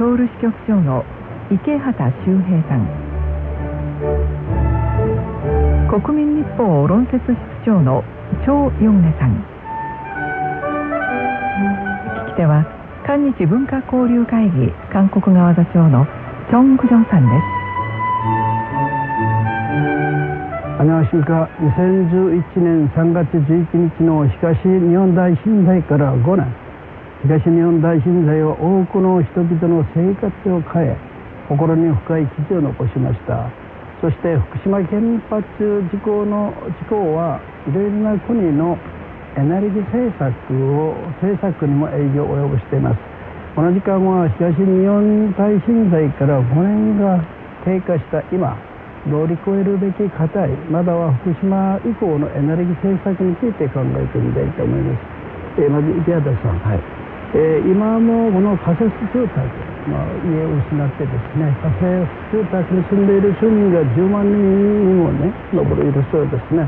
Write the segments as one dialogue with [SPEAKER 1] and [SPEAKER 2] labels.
[SPEAKER 1] 手は NHK ソウル支局長の池畑修平さん国民日報論説室長の張ヨンネさん聞き手は韓日文化交流会議韓国側座長のチョン・クジョンさんです
[SPEAKER 2] 안녕하십니까2011年3月11日の東日本大震災から5年 東日本大震災は多くの人々の生活を変え心に深い傷を残しました。そして福島原発事故の事故はいろいろな国のエネルギー政策を政策にも影響を及ぼしています。この時間は東日本大震災から5年が経過した今乗り越えるべき課題まだは福島以降のエネルギー政策について考えてみたいと思います、えー、まず池畑さん、はい。えー、今もこの仮設住宅、まあ、家を失ってですね仮設住宅に住んでいる市民が10万人にもね上るいるそうですね。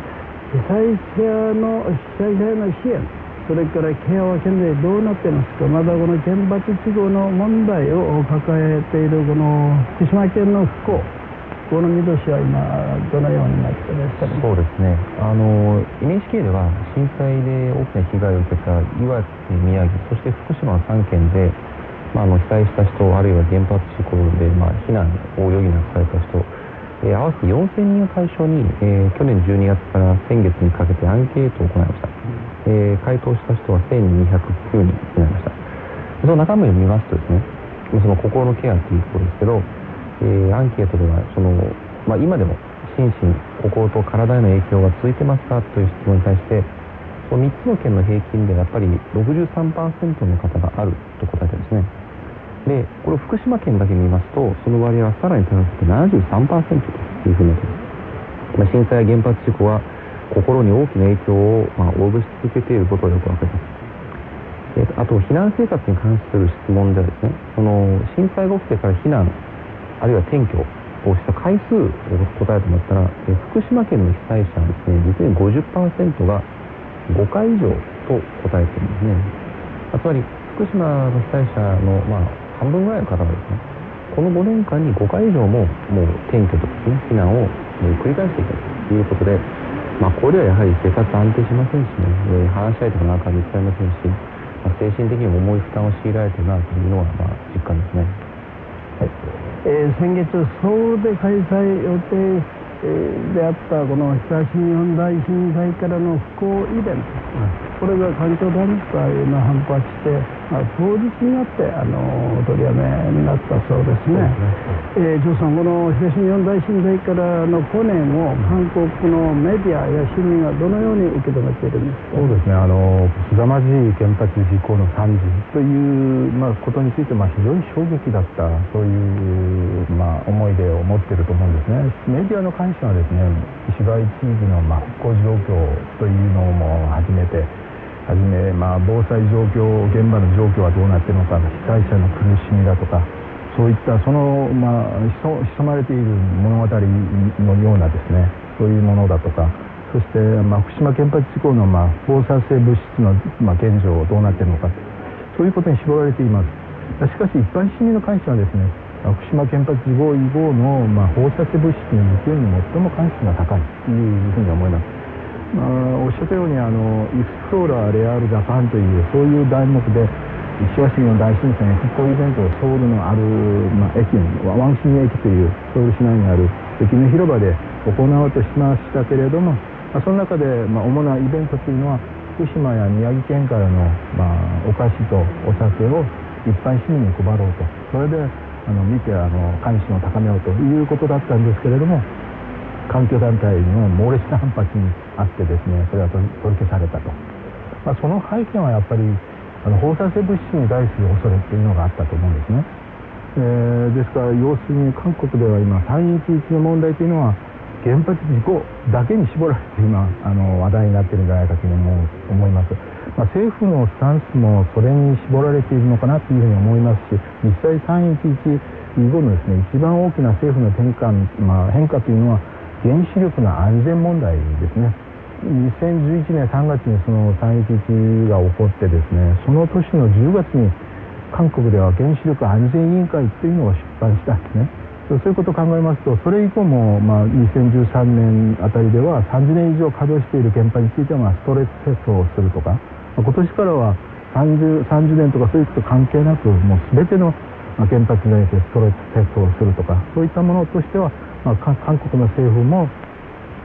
[SPEAKER 2] 被災者の被災者への支援それからケアは現在どうなっていますかまだこの原発事故の問題を抱えているこの福島県の復興この見通しは今どのようになってらっしゃる
[SPEAKER 3] そうですね。あの NHK では震災で大きな被害を受けた岩手宮城そして福島の3県で、まあ、あの被災した人あるいは原発事故で、まあ、避難を余儀なくされた人えー、合わせて4000人を対象に、えー、去年12月から先月にかけてアンケートを行いました、えー、回答した人は1209人になりました。その中身を見ますとですねその心のケアということですけどえー、アンケートではその、まあ、今でも心身心と体への影響が続いてますか？という質問に対してその3つの県の平均でやっぱり63%の方があると答えてるんですね。でこれを福島県だけ見ますとその割合はさらに高くて73%というふうになっています、まあ、震災や原発事故は心に大きな影響を、まあ、及ぼし続けていることがよくわかります。えー、あと避難生活に関する質問ではですねその震災が起きてから避難あるいは転居をした回数を答えてもらったら、え福島県の被災者はですね実に50%が5回以上と答えてるんですねつまり福島の被災者の、まあ、半分ぐらいの方がですねこの5年間に5回以上ももう転居とかね避難を繰り返していたということで、まあ、これはやはり生活安定しませんしね、え話し相手もなかなか見つかりませんし、まあ、精神的にも重い負担を強いられてるなというのは、まあ、実感ですね。
[SPEAKER 2] はいえー、先月ソウルで開催予定、であったこの東日本大震災からの復興イベント、これが環境団体の反発して、まあ、当日になってあの取りやめになったそうですね。えー、ジョーさん、この東日本大震災からの5年を韓国のメディアや市民はどのように受け止めているんですか？
[SPEAKER 4] そうですね、あの凄まじい原発事故の惨事という、まあ、ことについて、まあ、非常に衝撃だった、そういう、まあ、思い出を持っていると思うんですね。メディアの関心はですね、石垣地域の、まあ、復興状況というのも初めて、はじめ、まあ、防災状況現場の状況はどうなっているのか被災者の苦しみだとかそういったその、まあ、潜まれている物語のようなですねそういうものだとかそして、まあ、福島原発事故の、まあ、放射性物質の、まあ、現状どうなっているのかそういうことに絞られています。しかし一般市民の関心はですね福島原発事故以後の、まあ、放射性物質の勢いに最も関心が高いというふうに思います、おっしゃったようにあのイフソーラーレアルジャパンというそういう題目で石橋の大震災の復興イベントをソウルのある、まあ、駅ワンシン駅というソウル市内にある駅の広場で行おうとしましたけれども、まあ、その中で、まあ、主なイベントというのは福島や宮城県からの、まあ、お菓子とお酒を一般市民に配ろうと。それであの見てあの関心を高めようということだったんですけれども環境団体の猛烈な反発にあってですねそれは取り消されたと、まあ、その背景はやっぱりあの放射性物質に対する恐れっていうのがあったと思うんですね、えー、ですから要するに韓国では今311の問題というのは原発事故だけに絞られて今あの話題になってるんじゃないかというふうに思います、まあ、政府のスタンスもそれに絞られているのかなというふうに思いますし実際311以後のですね一番大きな政府の転換、まあ、変化というのは原子力の安全問題ですね。2011年3月にその311が起こってですねその年の10月に韓国では原子力安全委員会というのを出版したんですね。そういうことを考えますとそれ以降も、まあ、2013年あたりでは30年以上稼働している原発については、ストレステストをするとか、まあ、今年からは 30, 30年とかそういうこと関係なくもう全ての原発に対してストレステストをするとかそういったものとしては、まあ、韓国の政府も、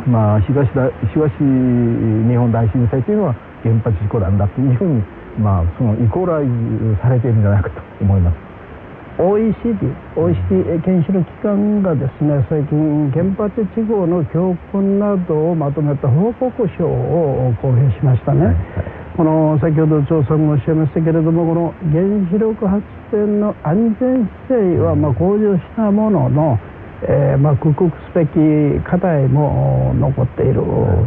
[SPEAKER 4] まあ、東だ東日本大震災というのは原発事故なんだというふうに、まあ、そのイコライズされているんじゃないかと思います。
[SPEAKER 2] OECD、OECD 原子力機関がですね最近原発事故の教訓などをまとめた報告書を公表しましたね、はいはい、この先ほど調査もおっしゃいましたけれどもこの原子力発電の安全性はま向上したものの、えー、ま克服すべき課題も残っている、は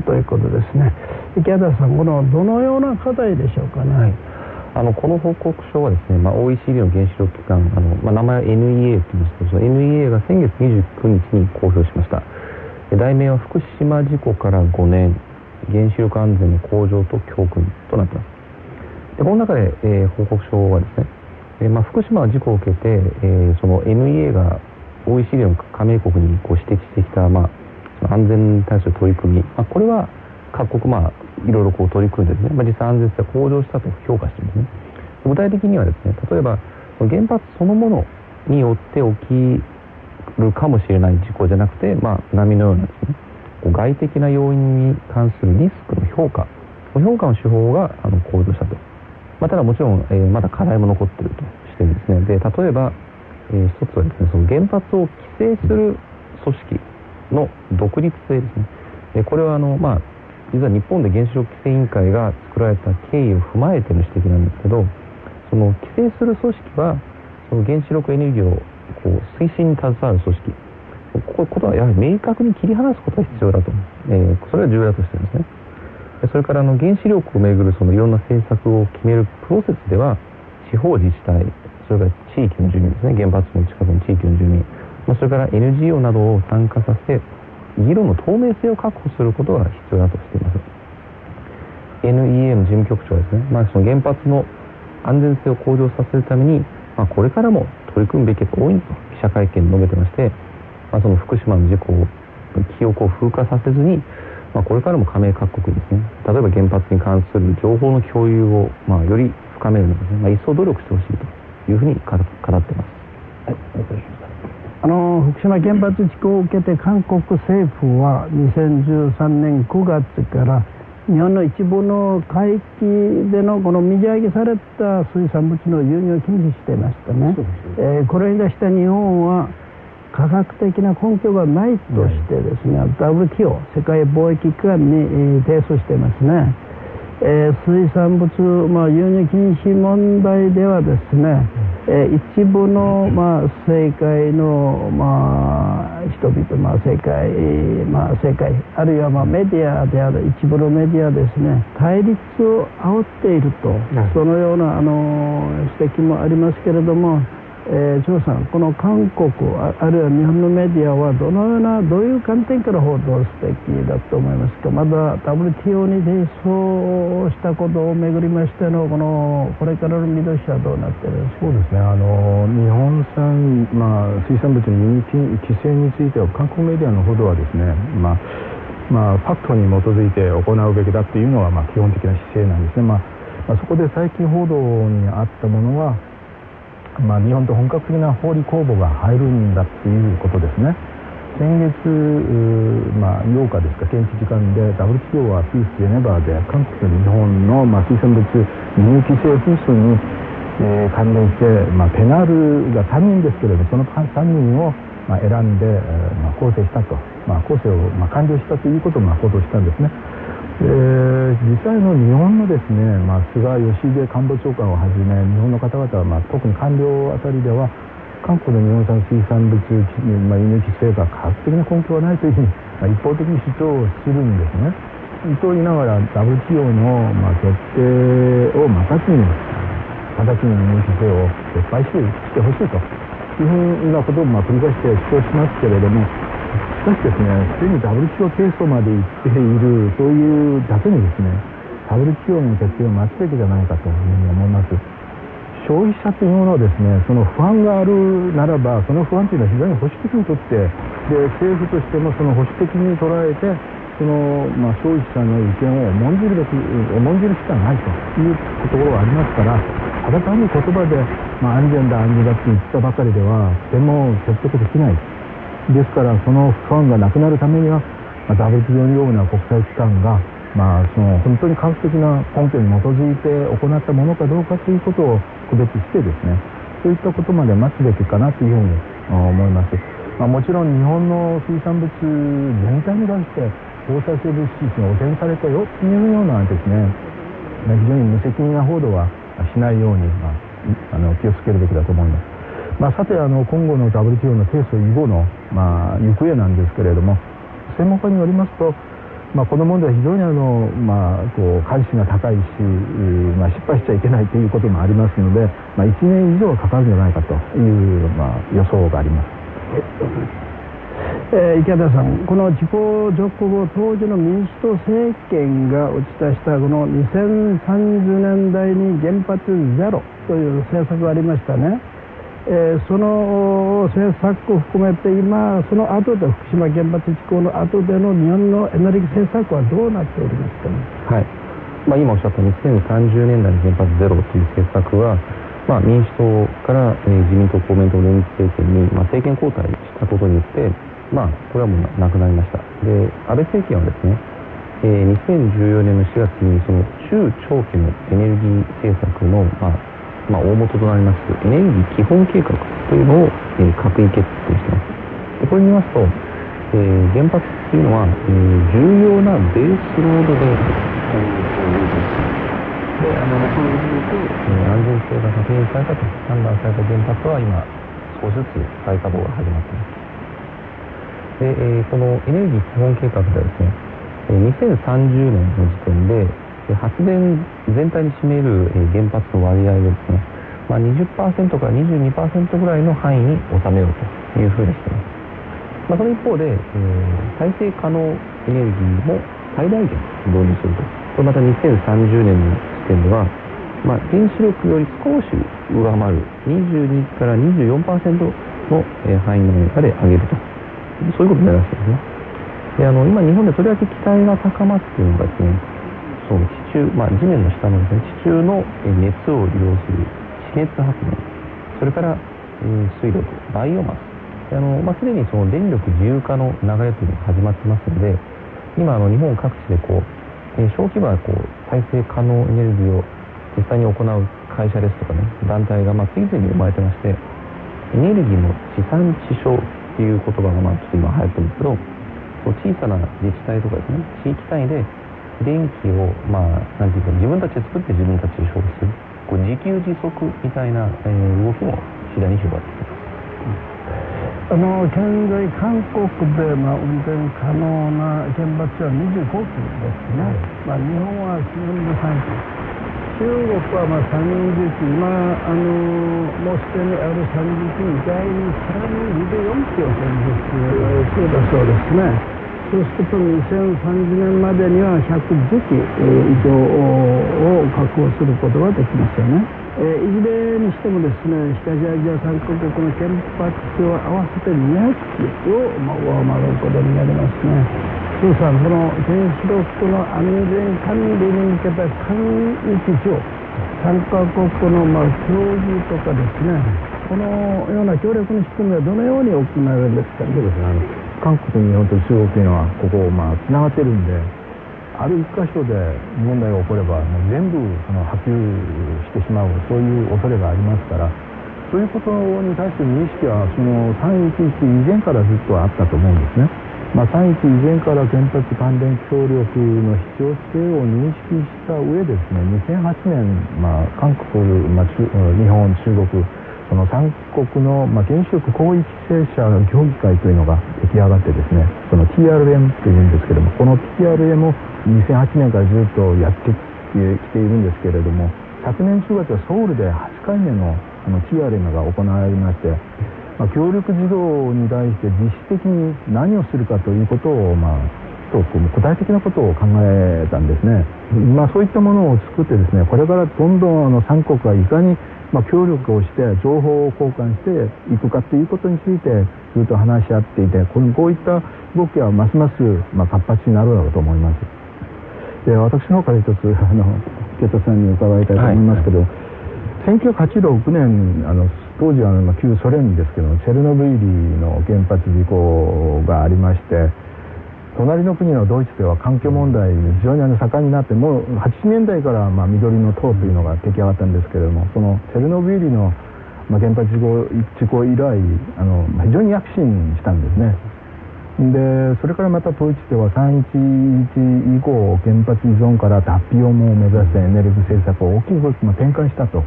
[SPEAKER 2] い、ということですね。池田さんこのどのような課題でしょうかね、
[SPEAKER 3] あのこの報告書はですね、まあ、OECD の原子力機関あの、まあ、名前は NEA と言いますけど NEA が先月29日に公表しました。題名は福島事故から5年。原子力安全の向上と教訓となっていますでこの中で、えー、報告書はですね、えまあ、福島事故を受けて、えー、その NEA が OECD の加盟国にこう指摘してきた、まあ、安全に対する取り組み、まあ、これは各国、まあ、いろいろこう取り組んでですね、まあ、実際安全性が向上したと評価してるんですね。具体的にはですね、例えば原発そのものによって起きるかもしれない事故じゃなくて、まあ、波のようなですね、外的な要因に関するリスクの評価、評価の手法があの向上したと。まあ、ただもちろん、えー、まだ課題も残ってるとしてるんですね。で、例えば、えー、一つはですね、その原発を規制する組織の独立性ですね。えこれはあの、まあ、実は日本で原子力規制委員会が作られた経緯を踏まえての指摘なんですけどその規制する組織はその原子力エネルギーをこう推進に携わる組織こういうことはやはり明確に切り離すことが必要だと、えー、それが重要だとしてるんですね。それからあの原子力をめぐるそのいろんな政策を決めるプロセスでは地方自治体それから地域の住民ですね。原発の近くの地域の住民、まあ、それから NGO などを参加させ議論の透明性を確保することが必要だとしています。NEA の事務局長はですね、まあ、その原発の安全性を向上させるために、まあ、これからも取り組むべきが多いと記者会見に述べてまして、まあ、その福島の事故を記憶を風化させずに、まあ、これからも加盟各国にですね例えば原発に関する情報の共有を、まあ、より深めるのですね、まあ、一層努力してほしいというふうに語っています。
[SPEAKER 2] はいあの福島原発事故を受けて韓国政府は2013年9月から日本の一部の海域でのこの水揚げされた水産物の輸入を禁止していましたね、えー、これに出した日本は科学的な根拠がないとしてですね、WTO 世界貿易機関に提訴していますね、えー、水産物、まあ、輸入禁止問題ではですね、えー、一部の、まあ、政界の、まあ、人々、まあ、政界、まあ、政界あるいは、まあ、メディアである一部のメディアですね対立を煽っていると、そのようなあの指摘もありますけれどもえー、張さん、この韓国あるいは日本のメディアはどのようなどういう観点から報道すべきだと思いますか？まだ WTO に提訴したことをめぐりましてのこのこれからの見通しはどうなってるんですか？
[SPEAKER 4] そうですねあの日本産、まあ、水産物の輸入規制については韓国メディアのほどはですね、まあまあ、ファクトに基づいて行うべきだっていうのが、まあ、基本的な姿勢なんですね、まあまあ、そこで最近報道にあったものはまあ、日本と本格的な法理公募が入るんだっていうことですね先月、まあ、8日ですか現地時間で WTO はピース・ジェネバーで韓国と日本の、まあ、水産物輸入規制紛争に、えー、関連して、まあ、ペナルが3人ですけれどその3人を、まあ、選んで、まあ、構成したと、まあ、構成を、まあ、完了したということを、まあ、報道したんですね。えー、実際の日本のですね、まあ、菅義偉官房長官をはじめ日本の方々は、まあ、特に官僚あたりでは韓国の日本産水産物、まあ、輸入規制が科学的な根拠はないというふうに、まあ、一方的に主張するんですね。と言いながら WTO の、まあ、決定を待たずに直ちに輸入規制を撤廃してしてほしいというふうなことを、まあ、繰り返して主張しますけれどもしかしですね、すでに WTO 提訴まで行っている、そういうだけにですね、WTO の決定を待つべきじゃないかというふうに思います。消費者というものはですねその不安があるならばその不安というのは非常に保守的にとってで政府としてもその保守的に捉えてその、まあ、消費者の意見を重んじるべき重んじるしかないというところがありますからただ単に言葉で、まあ、安全だ安全だって言ったばかりではとても説得できないですからその不安がなくなるためには、まあ、WTO のような国際機関がまあ、その本当に科学的な根拠に基づいて行ったものかどうかということを区別してですねそういったことまで待つべきかなというふうに思います、まあ、もちろん日本の水産物全体に関して放射性物質に汚染されたよというようなですね非常に無責任な報道はしないように、まあ、あの気をつけるべきだと思います、まあ、さてあの今後の WTO の提訴以後の、まあ、行方なんですけれども専門家によりますとまあ、この問題は非常にあの、まあ、こう関心が高いし、まあ、失敗しちゃいけないということもありますので、まあ、1年以上はかかるんじゃないかという、まあ、予想があります。
[SPEAKER 2] えー、池田さん、この事故直後、当時の民主党政権が打ち出したこの2030年代に原発ゼロという政策がありましたね。えー、その政策を含めて今その後で福島原発事故の後での日本のエネルギー政策はどうなっておりますか、ね、
[SPEAKER 3] はい。まあ、今おっしゃった2030年代に原発ゼロという政策は、まあ、民主党から、えー、自民党公明党連立政権に、まあ、政権交代したことによって、まあ、これはもうなくなりました。で安倍政権はですね、えー、2014年の4月にその中長期のエネルギー政策の、まあまあ、大元となりますエネルギー基本計画というのを、えー、閣議決定しています。でこれに言いますと、えー、原発っていうのは、えー、重要なベースロードで、あのそういう意味で、えー、安全性が確認されたと判断された原発は今少しずつ再稼働が始まっています。で、えー、このエネルギー基本計画ではですね2030年の時点で発電全体に占める原発の割合をですね、まあ、20%から22%ぐらいの範囲に収めようというふうにしています。まあ、その一方で、えー、再生可能エネルギーも最大限導入すると。これまた2030年の時点では、まあ、原子力より少し上回る22から24%の範囲の中で上げると。そういうことになりますよね。であの今日本でとりわけ期待が高まっているのがですねその地中、まあ、地面の下のです、ね、地中の熱を利用する地熱発電。それから、えー、水力バイオマス。あの、まあ、すでにその電力自由化の流れというのが始まってますので今あの日本各地でこう、えー、小規模なこう再生可能エネルギーを実際に行う会社ですとかね団体がまあ次々に生まれてましてエネルギーの地産地消っていう言葉がまあちょっと今流行ってるんですけど小さな自治体とかですね地域単位で電気を、まあ、なんていうか、自分たちで作って自分たちで消費する。こう自給自足みたいな、えー、動きも次第に広がってきます。
[SPEAKER 2] あの現在、韓国で、まあ、運転可能な原発は25基ですね、まあ、日本は43基、中国はまあ30基、今あの、もうすでにある30基以外にさらに24基を建設そうだそうですね。そうすると2030年までには110機以上を確保することができますよね。えいずれにしてもですね東アジア3カ国の原発を合わせて200機を、ま上回ることになりますね。通さんこの原子力の安全管理に向けた管理基準3カ国のまあ協議とかですねこのような協力の仕組みはどのように行われるんですか、ね、
[SPEAKER 4] そうですね韓国と日本と中国というのはここまあつながってるんである一箇所で問題が起こればもう全部その波及してしまうそういう恐れがありますからそういうことに対しての認識はその311以前からずっとあったと思うんですね。まあ、311以前から原発関連協力の必要性を認識した上ですね2008年、まあ、韓国、まあ、日本中国その三国の、まあ、原子力広域制者の協議会というのが出来上がってですねその TRM というんですけどもこの TRM を2008年からずっとやってきているんですけれども昨年4月はソウルで8回目のあの TRM が行われまして、まあ、協力事業に対して実質的に何をするかということを、まあ、とこう具体的なことを考えたんですね、まあ、そういったものを作ってですねこれからどんどんあの三国がいかにまあ、協力をして情報を交換していくかということについてずっと話し合っていてこのこういった動きはますます、まあ、活発になるだろうと思います。で私の方から一つあの池田さんに伺いたいと思いますけど、はい、1986年あの当時は旧ソ連ですけどチェルノブイリの原発事故がありまして隣の国のドイツでは環境問題非常にあの盛んになってもう80年代からまあ緑の塔というのが出来上がったんですけれどもそのチェルノブイリのまあ原発事故事故以来あの非常に躍進したんですね。でそれからまたドイツでは311以降原発依存から脱皮をも目指してエネルギー政策を大きく転換したと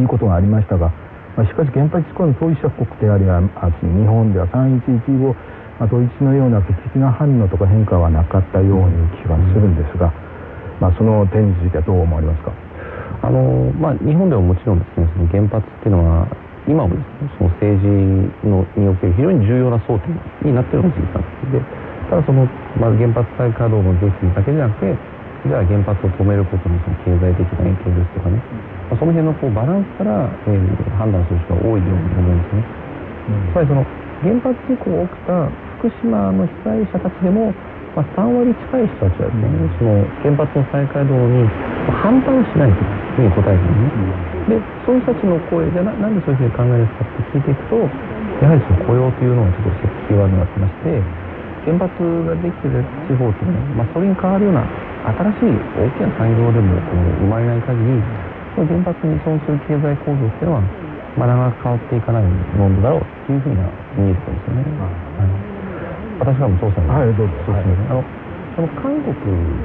[SPEAKER 4] いうことがありましたが、まあ、しかし原発事故の当事者国であり日本では311以後まあ、ドイツのような劇的な反応とか変化はなかったように気がするんですが、まあ、その点についてはどう思われますか？
[SPEAKER 3] あの、まあ、日本ではもちろんですねその原発っていうのは今もですねその政治のにおける非常に重要な争点になってるのが事実なんですでただその、まあ、原発再稼働の是非だけじゃなくてじゃあ原発を止めることのその経済的な影響ですとかね、まあ、その辺のこうバランスから、えー、判断する人が多いように思うんですね。つまりその原発事故が起きた福島の被災者たちでも、まあ、3割近い人たちはですね、その原発の再稼働に反対しないというふうに答えてるんですね。で、そういう人たちの声でな、なんでそういうふうに考えるかって聞いていくと、やはりその雇用というのがちょっとキーワードになってまして、原発ができてる地方っていうのは、まあ、それに変わるような新しい大きな産業でもこの生まれない限り、その原発に依存する経済構造っていうのは、まあ、長く変わっていかないものだろうというふうには見えてるんですよね。はい私からも調査にはいどうぞ。そうですね、あのその韓国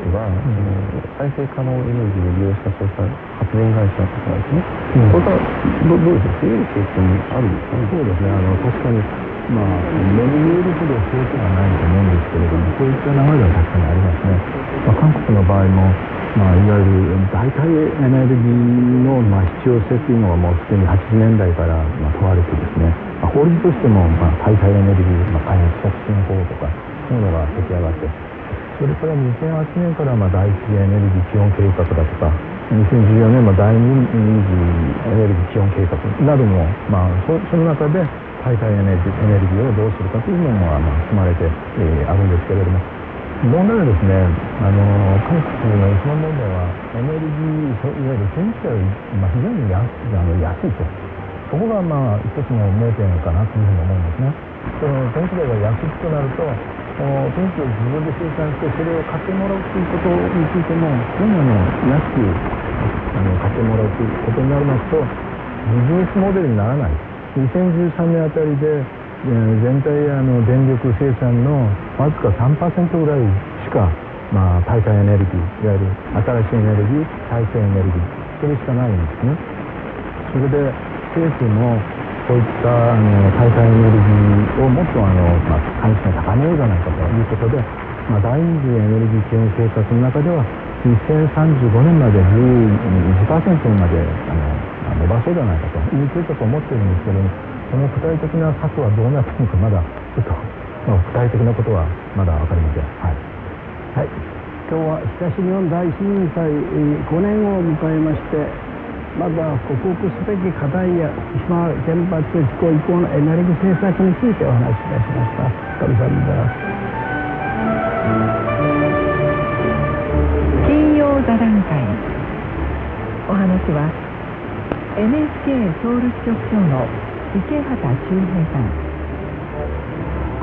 [SPEAKER 3] では、その再生可能エネルギーを利用したそうした発電会社とかですね、うん、これからどどうでしょう増える傾向にあるんですかね
[SPEAKER 4] そうですね。あの確かにまあ目に見えるほど増えてはないと思うんですけれどもこういった流れは確かにありますね、まあ、韓国の場合もまあ、いわゆる代替エネルギーのまあ必要性というのはもうすでに80年代からまあ問われてですね、まあ、法律としてもまあ代替エネルギー、まあ、開発促進法とかそういうのが出来上がってそれから2008年からまあ第一次エネルギー基本計画だとか2014年も第二次エネルギー基本計画なども、まあ、そその中で代替エネルギーをどうするかというのもまあ含まれて、えー、あるんですけれども。問題はですね、あの韓国の一番問題はエネルギー、いわゆる電気が、まあ、非常に安あの安いと、そこがまあ一つの盲点かなというふうに思うんですね。その電気代が安いとなると、電気を自分で生産してそれを買ってもらうということについても非常にあの安くあの買ってもらうということになりますとビジネスモデルにならない2013年あたりで全体あの電力生産のわずか3%ぐらいしか、まあ、代替エネルギーいわゆる新しいエネルギー再生エネルギーそれしかないんですね。それで政府もそういったあの代替エネルギーをもっとあの、まあ、関心を高めようじゃないかということで、まあ、第二次エネルギー基本計画の中では2035年まで11%まであの伸ばそうじゃないかという計画を持っているんですけどもその具体的な策はどうなっているのかまだちょっと、まあ、具体的なことはまだ分かりません。はい、
[SPEAKER 2] はい、今日は東日本大震災5年を迎えましてまだ克服すべき課題や島原発事故以降のエネルギー政策についてお話しいたしました。
[SPEAKER 1] 座談会お話は NHK ソウル支局長の池畑周平さん。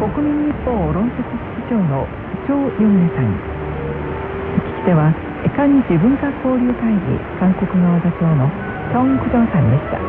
[SPEAKER 1] 国民日報論説室長の張ヨミさん。聞き手は韓日文化交流会議韓国側座長のチョン・クジョンさんでした。